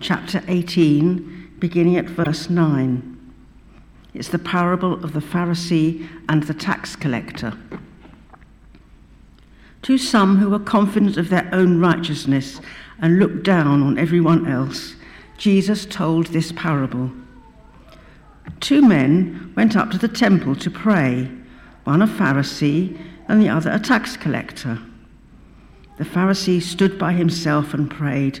chapter 18, beginning at verse 9. It's the parable of the Pharisee and the tax collector. To some who were confident of their own righteousness and looked down on everyone else, Jesus told this parable. Two men went up to the temple to pray, one a Pharisee and the other a tax collector. The Pharisee stood by himself and prayed,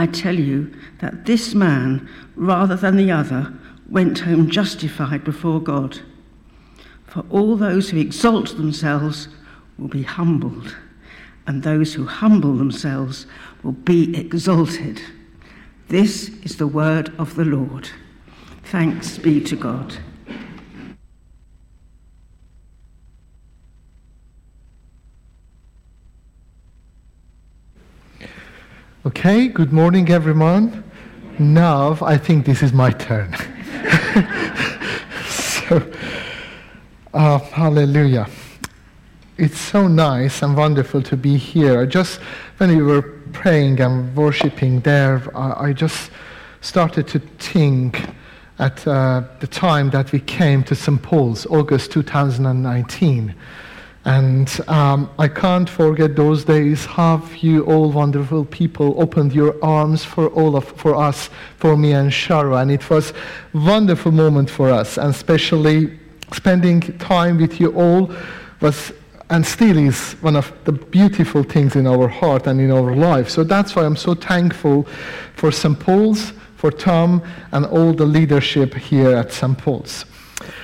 I tell you that this man, rather than the other, went home justified before God. For all those who exalt themselves will be humbled, and those who humble themselves will be exalted. This is the word of the Lord. Thanks be to God. Okay, good morning, everyone. Now I think this is my turn. so, uh, hallelujah. It's so nice and wonderful to be here. I just, when we were praying and worshiping there, I, I just started to think at uh, the time that we came to St. Paul's, August 2019. And um, I can't forget those days. Have you all wonderful people opened your arms for all of for us, for me and Shara, and it was wonderful moment for us, and especially spending time with you all was and still is one of the beautiful things in our heart and in our life. So that's why I'm so thankful for St. Paul's, for Tom, and all the leadership here at St. Paul's.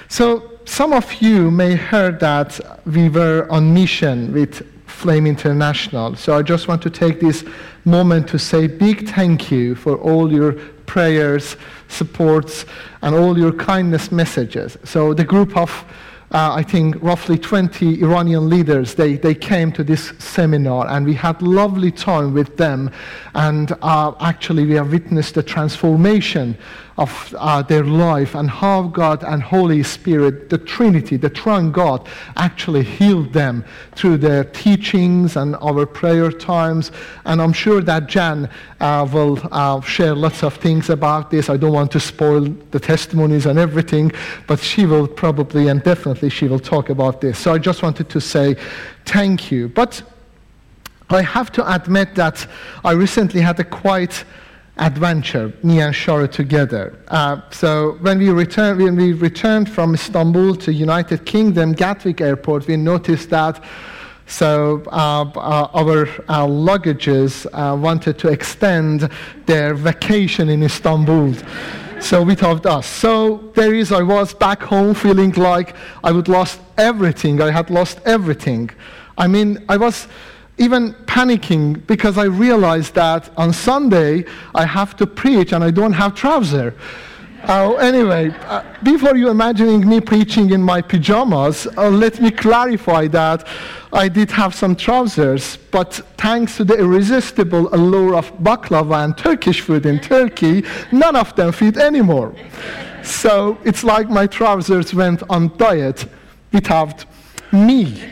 So some of you may heard that we were on mission with Flame International. So I just want to take this moment to say big thank you for all your prayers, supports, and all your kindness messages. So the group of uh, I think roughly 20 Iranian leaders, they, they came to this seminar and we had lovely time with them. And uh, actually we have witnessed the transformation of uh, their life and how God and Holy Spirit, the Trinity, the Triune God, actually healed them through their teachings and our prayer times. And I'm sure that Jan uh, will uh, share lots of things about this. I don't want to spoil the testimonies and everything, but she will probably and definitely she will talk about this. So I just wanted to say thank you. But I have to admit that I recently had a quite adventure, me and Shara together. Uh, so when we, returned, when we returned from Istanbul to United Kingdom, Gatwick Airport, we noticed that so uh, uh, our, our luggages uh, wanted to extend their vacation in Istanbul. So we thought us. So there is, I was back home feeling like I would lost everything. I had lost everything. I mean, I was even panicking because I realized that on Sunday I have to preach and I don't have trousers. Uh, anyway, uh, before you imagining me preaching in my pajamas, uh, let me clarify that I did have some trousers, but thanks to the irresistible allure of baklava and Turkish food in Turkey, none of them fit anymore. So it's like my trousers went on diet without me.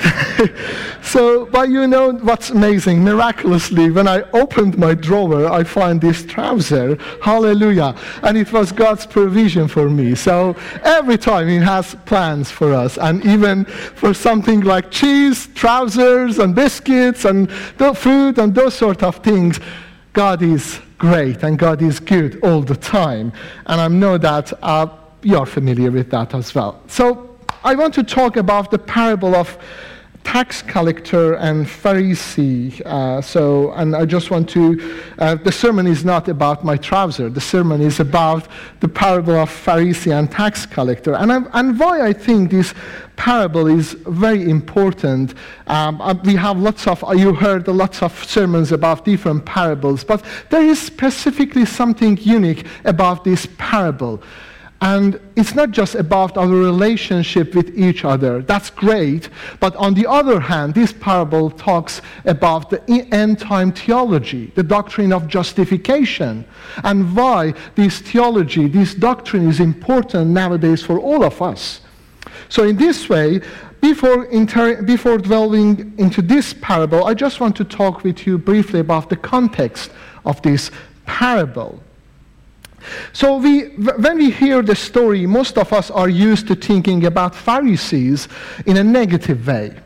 so, but you know what's amazing? Miraculously, when I opened my drawer, I find this trouser. Hallelujah. And it was God's provision for me. So every time He has plans for us. And even for something like cheese, trousers, and biscuits, and food, and those sort of things, God is great and God is good all the time. And I know that uh, you're familiar with that as well. So I want to talk about the parable of tax collector and Pharisee. Uh, so, and I just want to, uh, the sermon is not about my trouser. The sermon is about the parable of Pharisee and tax collector. And, I, and why I think this parable is very important. Um, uh, we have lots of, you heard lots of sermons about different parables, but there is specifically something unique about this parable. And it's not just about our relationship with each other. That's great. But on the other hand, this parable talks about the end time theology, the doctrine of justification, and why this theology, this doctrine is important nowadays for all of us. So, in this way, before, inter- before delving into this parable, I just want to talk with you briefly about the context of this parable. So we, when we hear the story, most of us are used to thinking about Pharisees in a negative way.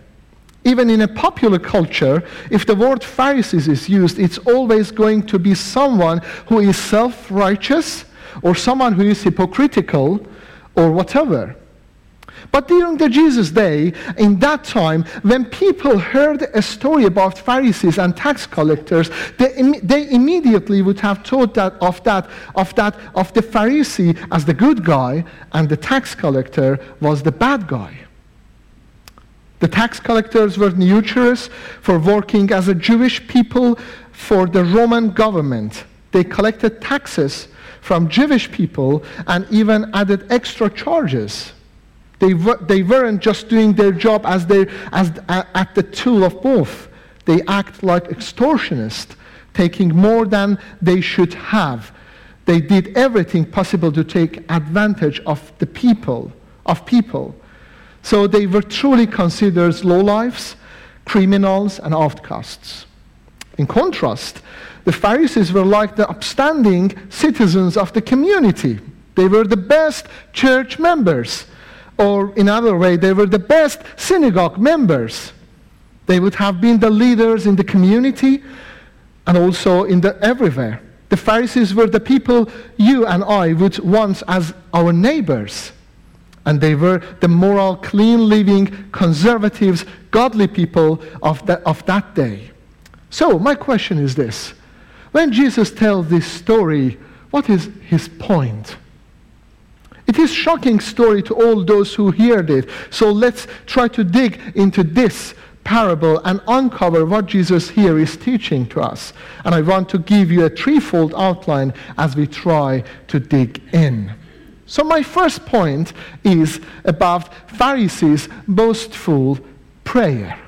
Even in a popular culture, if the word Pharisees is used, it's always going to be someone who is self-righteous or someone who is hypocritical or whatever. But during the Jesus day, in that time, when people heard a story about Pharisees and tax collectors, they, Im- they immediately would have thought that of that of that of the Pharisee as the good guy and the tax collector was the bad guy. The tax collectors were notorious for working as a Jewish people for the Roman government. They collected taxes from Jewish people and even added extra charges they, they weren't just doing their job as, they, as at the tool of both. They act like extortionists, taking more than they should have. They did everything possible to take advantage of the people, of people. So they were truly considered lowlifes, criminals, and outcasts. In contrast, the Pharisees were like the upstanding citizens of the community. They were the best church members. Or in other way, they were the best synagogue members. They would have been the leaders in the community and also in the everywhere. The Pharisees were the people you and I would want as our neighbors. And they were the moral, clean living, conservatives, godly people of that, of that day. So, my question is this When Jesus tells this story, what is his point? It is shocking story to all those who heard it. So let's try to dig into this parable and uncover what Jesus here is teaching to us. And I want to give you a threefold outline as we try to dig in. So my first point is about Pharisees' boastful prayer.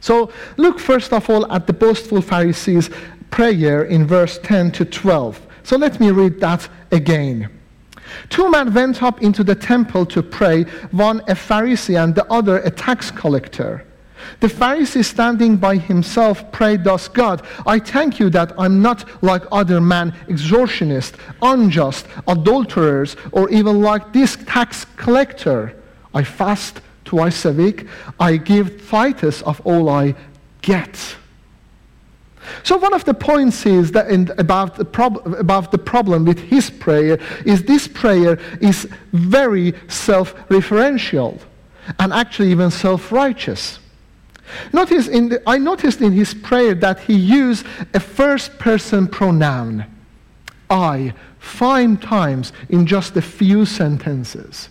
So look first of all at the boastful Pharisees' prayer in verse 10 to 12. So let me read that again. Two men went up into the temple to pray, one a Pharisee and the other a tax collector. The Pharisee standing by himself prayed thus, God, I thank you that I'm not like other men, extortionists, unjust, adulterers, or even like this tax collector. I fast twice a week. I give tithes of all I get. So one of the points is that in, about, the prob- about the problem with his prayer is this prayer is very self-referential and actually even self-righteous. Notice in the, I noticed in his prayer that he used a first-person pronoun, I, five times in just a few sentences.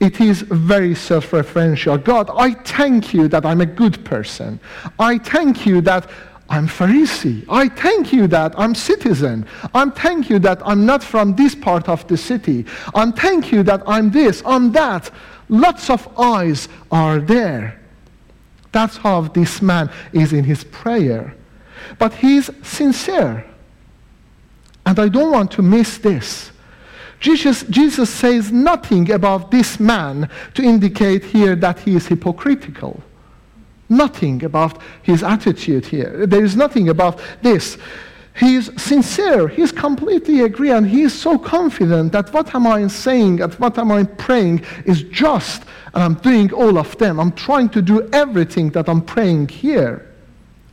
It is very self-referential. God, I thank you that I'm a good person. I thank you that I'm Pharisee. I thank you that I'm citizen. I thank you that I'm not from this part of the city. I'm thank you that I'm this, I'm that. Lots of eyes are there. That's how this man is in his prayer. But he's sincere. And I don't want to miss this. Jesus, Jesus says nothing about this man to indicate here that he is hypocritical. Nothing about his attitude here. There is nothing about this. He is sincere. He is completely agree, and he is so confident that what am I saying and what am I praying is just, and I'm doing all of them. I'm trying to do everything that I'm praying here.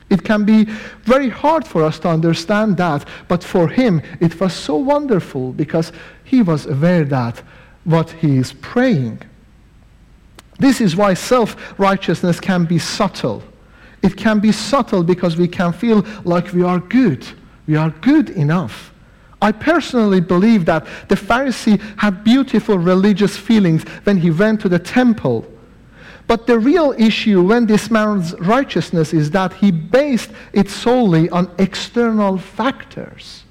It can be very hard for us to understand that, but for him it was so wonderful because he was aware that what he is praying this is why self-righteousness can be subtle. It can be subtle because we can feel like we are good. We are good enough. I personally believe that the Pharisee had beautiful religious feelings when he went to the temple. But the real issue when this man's righteousness is that he based it solely on external factors.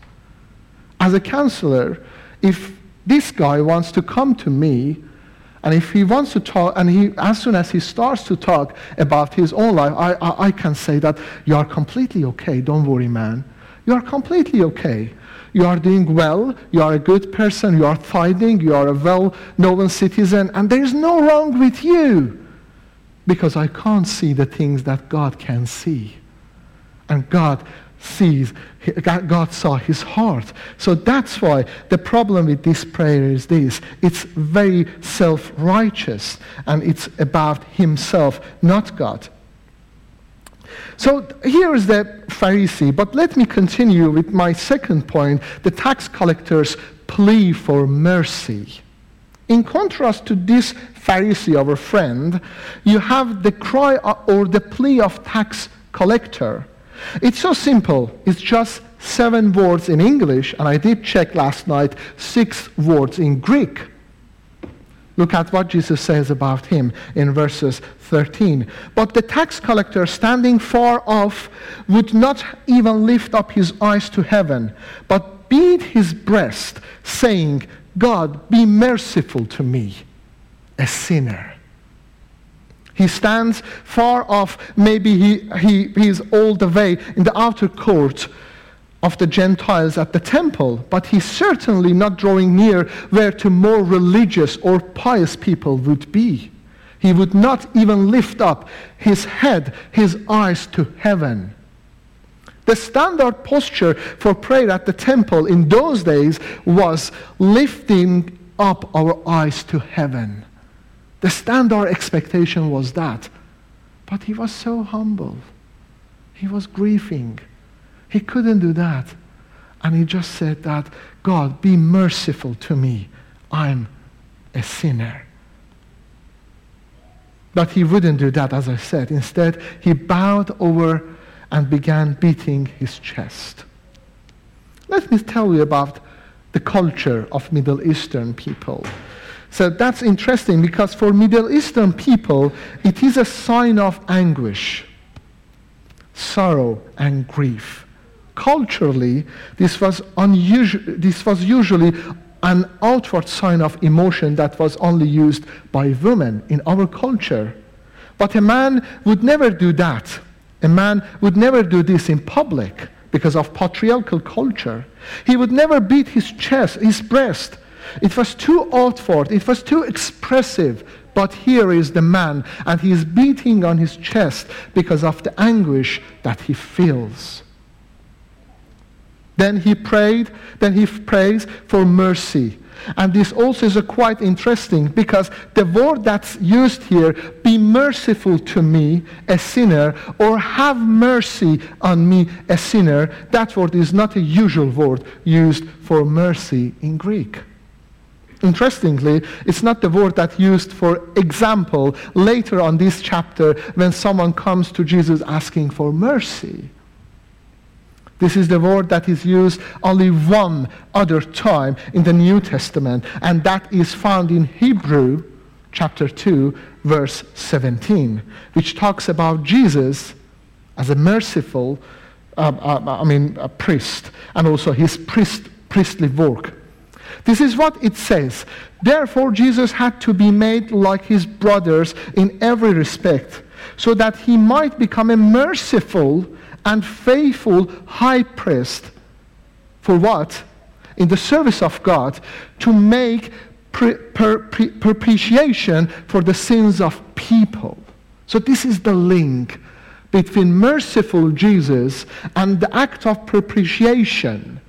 As a counselor, if this guy wants to come to me and if he wants to talk, and he, as soon as he starts to talk about his own life, I, I, I can say that you are completely okay. Don't worry, man. You are completely okay. You are doing well. You are a good person. You are fighting. You are a well known citizen. And there is no wrong with you because I can't see the things that God can see. And God sees, God saw his heart. So that's why the problem with this prayer is this it's very self righteous and it's about himself, not God. So here is the Pharisee, but let me continue with my second point the tax collector's plea for mercy. In contrast to this Pharisee, our friend, you have the cry uh, or the plea of tax collector. It's so simple. It's just seven words in English, and I did check last night, six words in Greek. Look at what Jesus says about him in verses 13. But the tax collector, standing far off, would not even lift up his eyes to heaven, but beat his breast, saying, God, be merciful to me, a sinner. He stands far off. Maybe he, he, he is all the way in the outer court of the Gentiles at the temple, but he's certainly not drawing near where to more religious or pious people would be. He would not even lift up his head, his eyes to heaven. The standard posture for prayer at the temple in those days was lifting up our eyes to heaven. The standard expectation was that. But he was so humble. He was grieving. He couldn't do that. And he just said that, God, be merciful to me. I'm a sinner. But he wouldn't do that, as I said. Instead, he bowed over and began beating his chest. Let me tell you about the culture of Middle Eastern people. So that's interesting because for Middle Eastern people, it is a sign of anguish, sorrow, and grief. Culturally, this was, unusual, this was usually an outward sign of emotion that was only used by women in our culture. But a man would never do that. A man would never do this in public because of patriarchal culture. He would never beat his chest, his breast, it was too outward, it was too expressive. But here is the man, and he is beating on his chest because of the anguish that he feels. Then he prayed, then he prays for mercy. And this also is quite interesting because the word that's used here, be merciful to me, a sinner, or have mercy on me, a sinner, that word is not a usual word used for mercy in Greek. Interestingly, it's not the word that's used for example later on this chapter when someone comes to Jesus asking for mercy. This is the word that is used only one other time in the New Testament, and that is found in Hebrew chapter 2, verse 17, which talks about Jesus as a merciful, uh, uh, I mean, a priest, and also his priest, priestly work. This is what it says. Therefore, Jesus had to be made like his brothers in every respect, so that he might become a merciful and faithful high priest. For what? In the service of God, to make pre- per- pre- propitiation for the sins of people. So, this is the link between merciful Jesus and the act of propitiation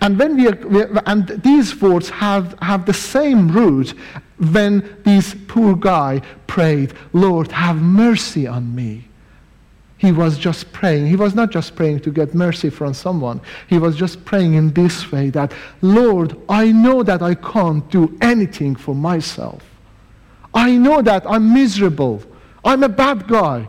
and, when we, are, and these words have, have the same root when this poor guy prayed, Lord, have mercy on me. He was just praying. He was not just praying to get mercy from someone. He was just praying in this way that, Lord, I know that I can't do anything for myself. I know that I'm miserable. I'm a bad guy.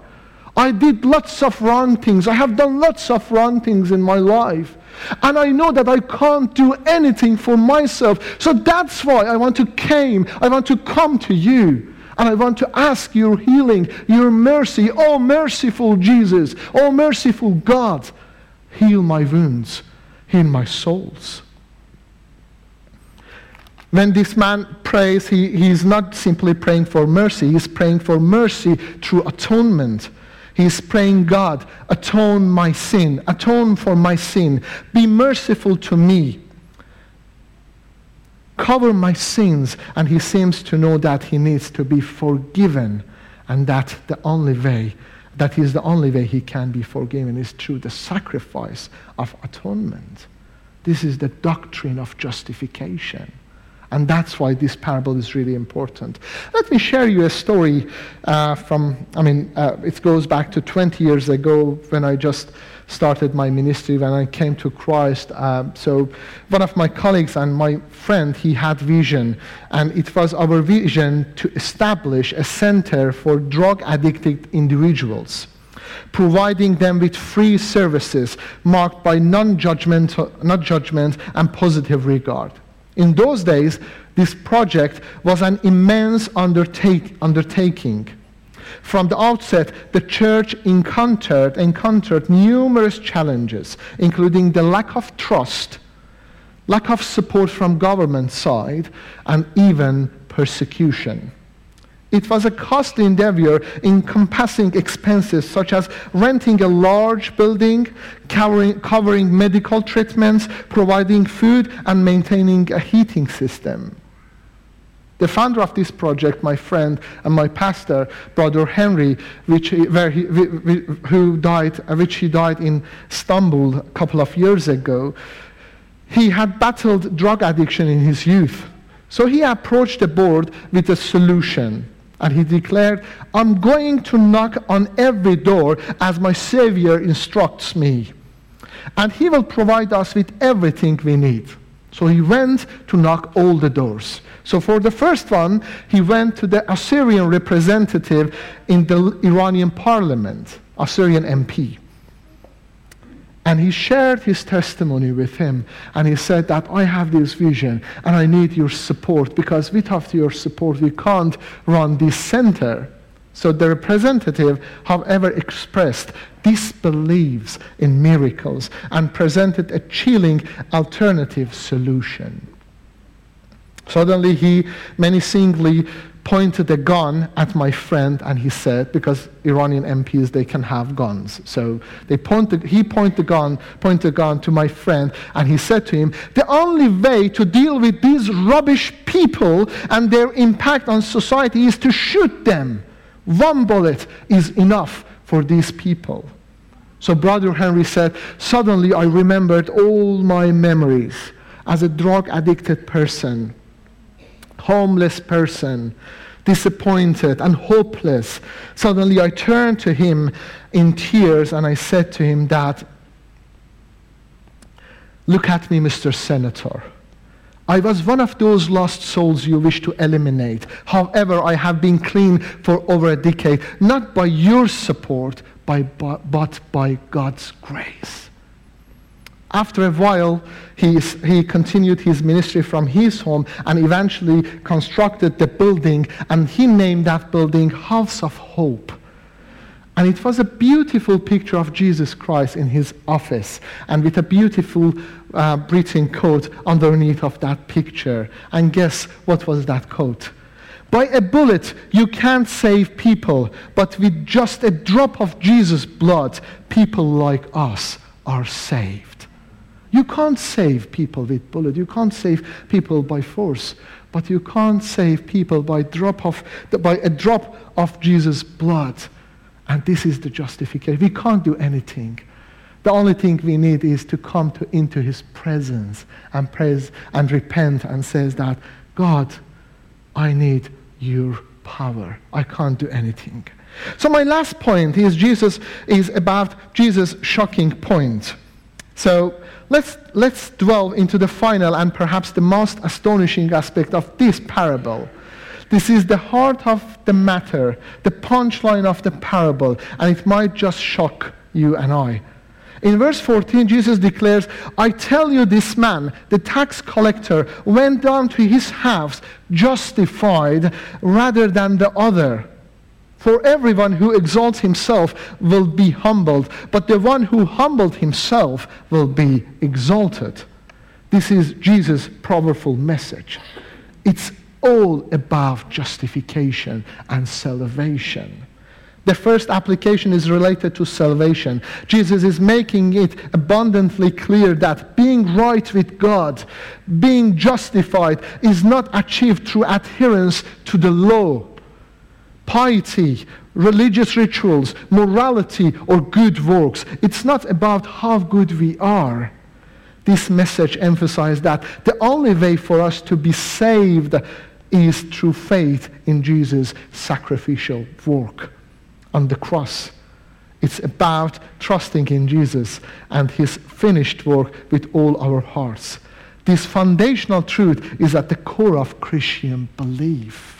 I did lots of wrong things. I have done lots of wrong things in my life. And I know that I can't do anything for myself. So that's why I want to came. I want to come to you. And I want to ask your healing, your mercy. Oh, merciful Jesus. Oh, merciful God. Heal my wounds. Heal my souls. When this man prays, he, he is not simply praying for mercy, he's praying for mercy through atonement. He's praying, God, atone my sin, atone for my sin, be merciful to me, cover my sins. And he seems to know that he needs to be forgiven, and that the only way, that is the only way he can be forgiven is through the sacrifice of atonement. This is the doctrine of justification. And that's why this parable is really important. Let me share you a story uh, from, I mean, uh, it goes back to 20 years ago when I just started my ministry, when I came to Christ. Uh, so one of my colleagues and my friend, he had vision. And it was our vision to establish a center for drug addicted individuals providing them with free services marked by non-judgment, not judgment and positive regard. In those days, this project was an immense undertake, undertaking. From the outset, the church encountered, encountered numerous challenges, including the lack of trust, lack of support from government side, and even persecution. It was a costly endeavor encompassing expenses such as renting a large building, covering, covering medical treatments, providing food, and maintaining a heating system. The founder of this project, my friend and my pastor, Brother Henry, which he, where he, who died, uh, which he died in Istanbul a couple of years ago, he had battled drug addiction in his youth. So he approached the board with a solution. And he declared, I'm going to knock on every door as my Savior instructs me. And he will provide us with everything we need. So he went to knock all the doors. So for the first one, he went to the Assyrian representative in the Iranian parliament, Assyrian MP. And he shared his testimony with him. And he said that I have this vision and I need your support because without your support, we can't run this center. So the representative, however, expressed disbelieves in miracles and presented a chilling alternative solution. Suddenly he menacingly pointed a gun at my friend and he said, because Iranian MPs, they can have guns. So they pointed, he pointed a gun, pointed a gun to my friend and he said to him, the only way to deal with these rubbish people and their impact on society is to shoot them. One bullet is enough for these people. So Brother Henry said, suddenly I remembered all my memories as a drug addicted person homeless person, disappointed and hopeless. Suddenly I turned to him in tears and I said to him that, Look at me, Mr. Senator. I was one of those lost souls you wish to eliminate. However, I have been clean for over a decade, not by your support, by, but by God's grace. After a while, he, he continued his ministry from his home and eventually constructed the building, and he named that building House of Hope. And it was a beautiful picture of Jesus Christ in his office, and with a beautiful uh, coat underneath of that picture. And guess what was that coat? By a bullet, you can't save people, but with just a drop of Jesus' blood, people like us are saved. You can't save people with bullet. You can't save people by force. But you can't save people by, drop of, by a drop of Jesus' blood. And this is the justification. We can't do anything. The only thing we need is to come to, into his presence and praise and repent and says that, God, I need your power. I can't do anything. So my last point is Jesus is about Jesus' shocking point. So let's, let's dwell into the final and perhaps the most astonishing aspect of this parable. This is the heart of the matter, the punchline of the parable, and it might just shock you and I. In verse 14, Jesus declares, I tell you, this man, the tax collector, went down to his house justified rather than the other. For everyone who exalts himself will be humbled, but the one who humbled himself will be exalted. This is Jesus' powerful message. It's all about justification and salvation. The first application is related to salvation. Jesus is making it abundantly clear that being right with God, being justified, is not achieved through adherence to the law, piety, religious rituals, morality, or good works. It's not about how good we are. This message emphasizes that the only way for us to be saved is through faith in Jesus' sacrificial work on the cross. It's about trusting in Jesus and his finished work with all our hearts. This foundational truth is at the core of Christian belief.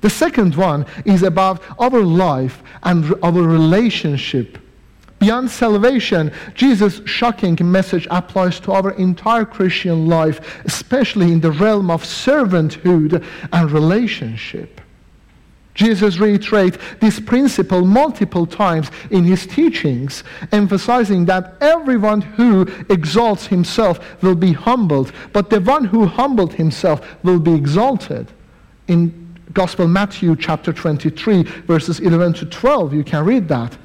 The second one is about our life and our relationship. Beyond salvation, Jesus' shocking message applies to our entire Christian life, especially in the realm of servanthood and relationship. Jesus reiterates this principle multiple times in his teachings, emphasizing that everyone who exalts himself will be humbled, but the one who humbled himself will be exalted. In Gospel Matthew chapter 23, verses 11 to 12, you can read that.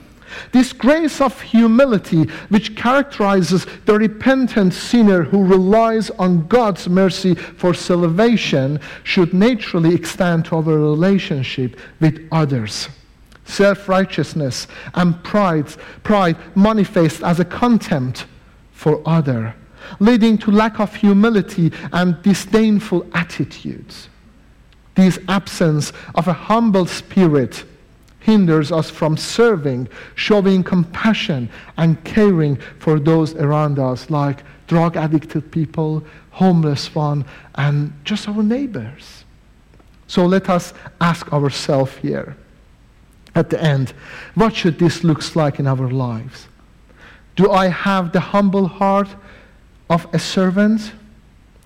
This grace of humility, which characterizes the repentant sinner who relies on God's mercy for salvation, should naturally extend to our relationship with others. Self righteousness and pride, pride manifest as a contempt for other, leading to lack of humility and disdainful attitudes. This absence of a humble spirit hinders us from serving, showing compassion, and caring for those around us, like drug addicted people, homeless one, and just our neighbors. So let us ask ourselves here at the end, what should this look like in our lives? Do I have the humble heart of a servant?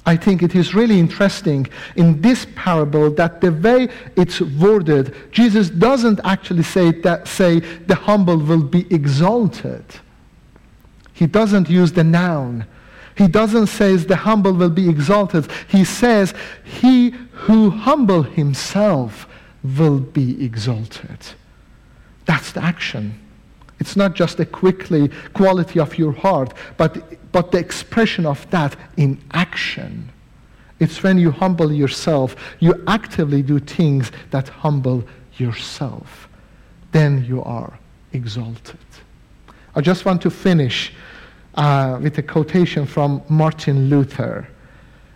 I think it is really interesting in this parable that the way it's worded, Jesus doesn't actually say that say the humble will be exalted. He doesn't use the noun. He doesn't say the humble will be exalted. He says he who humble himself will be exalted. That's the action. It's not just a quickly quality of your heart, but, but the expression of that in action. It's when you humble yourself, you actively do things that humble yourself. Then you are exalted. I just want to finish uh, with a quotation from Martin Luther.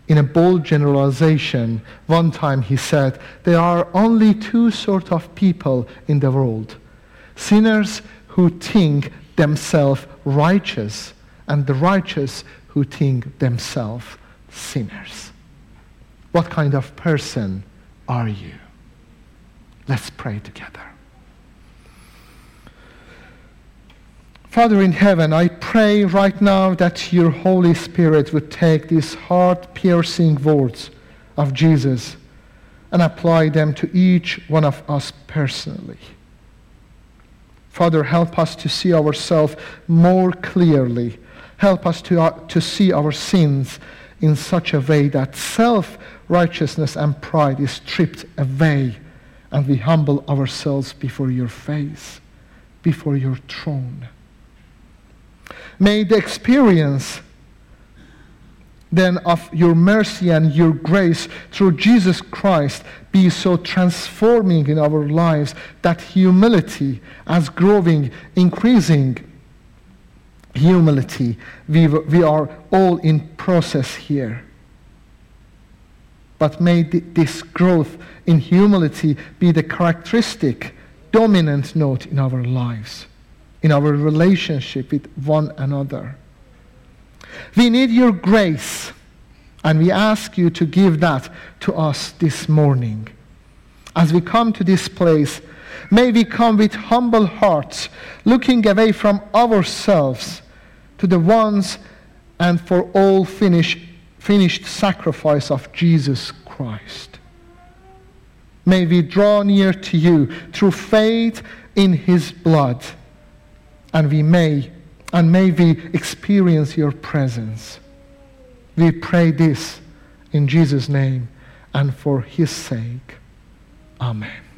In a bold generalization, one time he said, There are only two sort of people in the world sinners who think themselves righteous, and the righteous who think themselves sinners. What kind of person are you? Let's pray together. Father in heaven, I pray right now that your Holy Spirit would take these heart piercing words of Jesus and apply them to each one of us personally. Father, help us to see ourselves more clearly. Help us to, uh, to see our sins in such a way that self righteousness and pride is stripped away and we humble ourselves before your face, before your throne. May the experience then of your mercy and your grace through Jesus Christ be so transforming in our lives that humility, as growing, increasing humility, we, we are all in process here. But may this growth in humility be the characteristic, dominant note in our lives, in our relationship with one another. We need your grace, and we ask you to give that to us this morning. As we come to this place, may we come with humble hearts, looking away from ourselves to the once and for all finished, finished sacrifice of Jesus Christ. May we draw near to you through faith in his blood, and we may and may we experience your presence. We pray this in Jesus' name. and for his sake. Amen.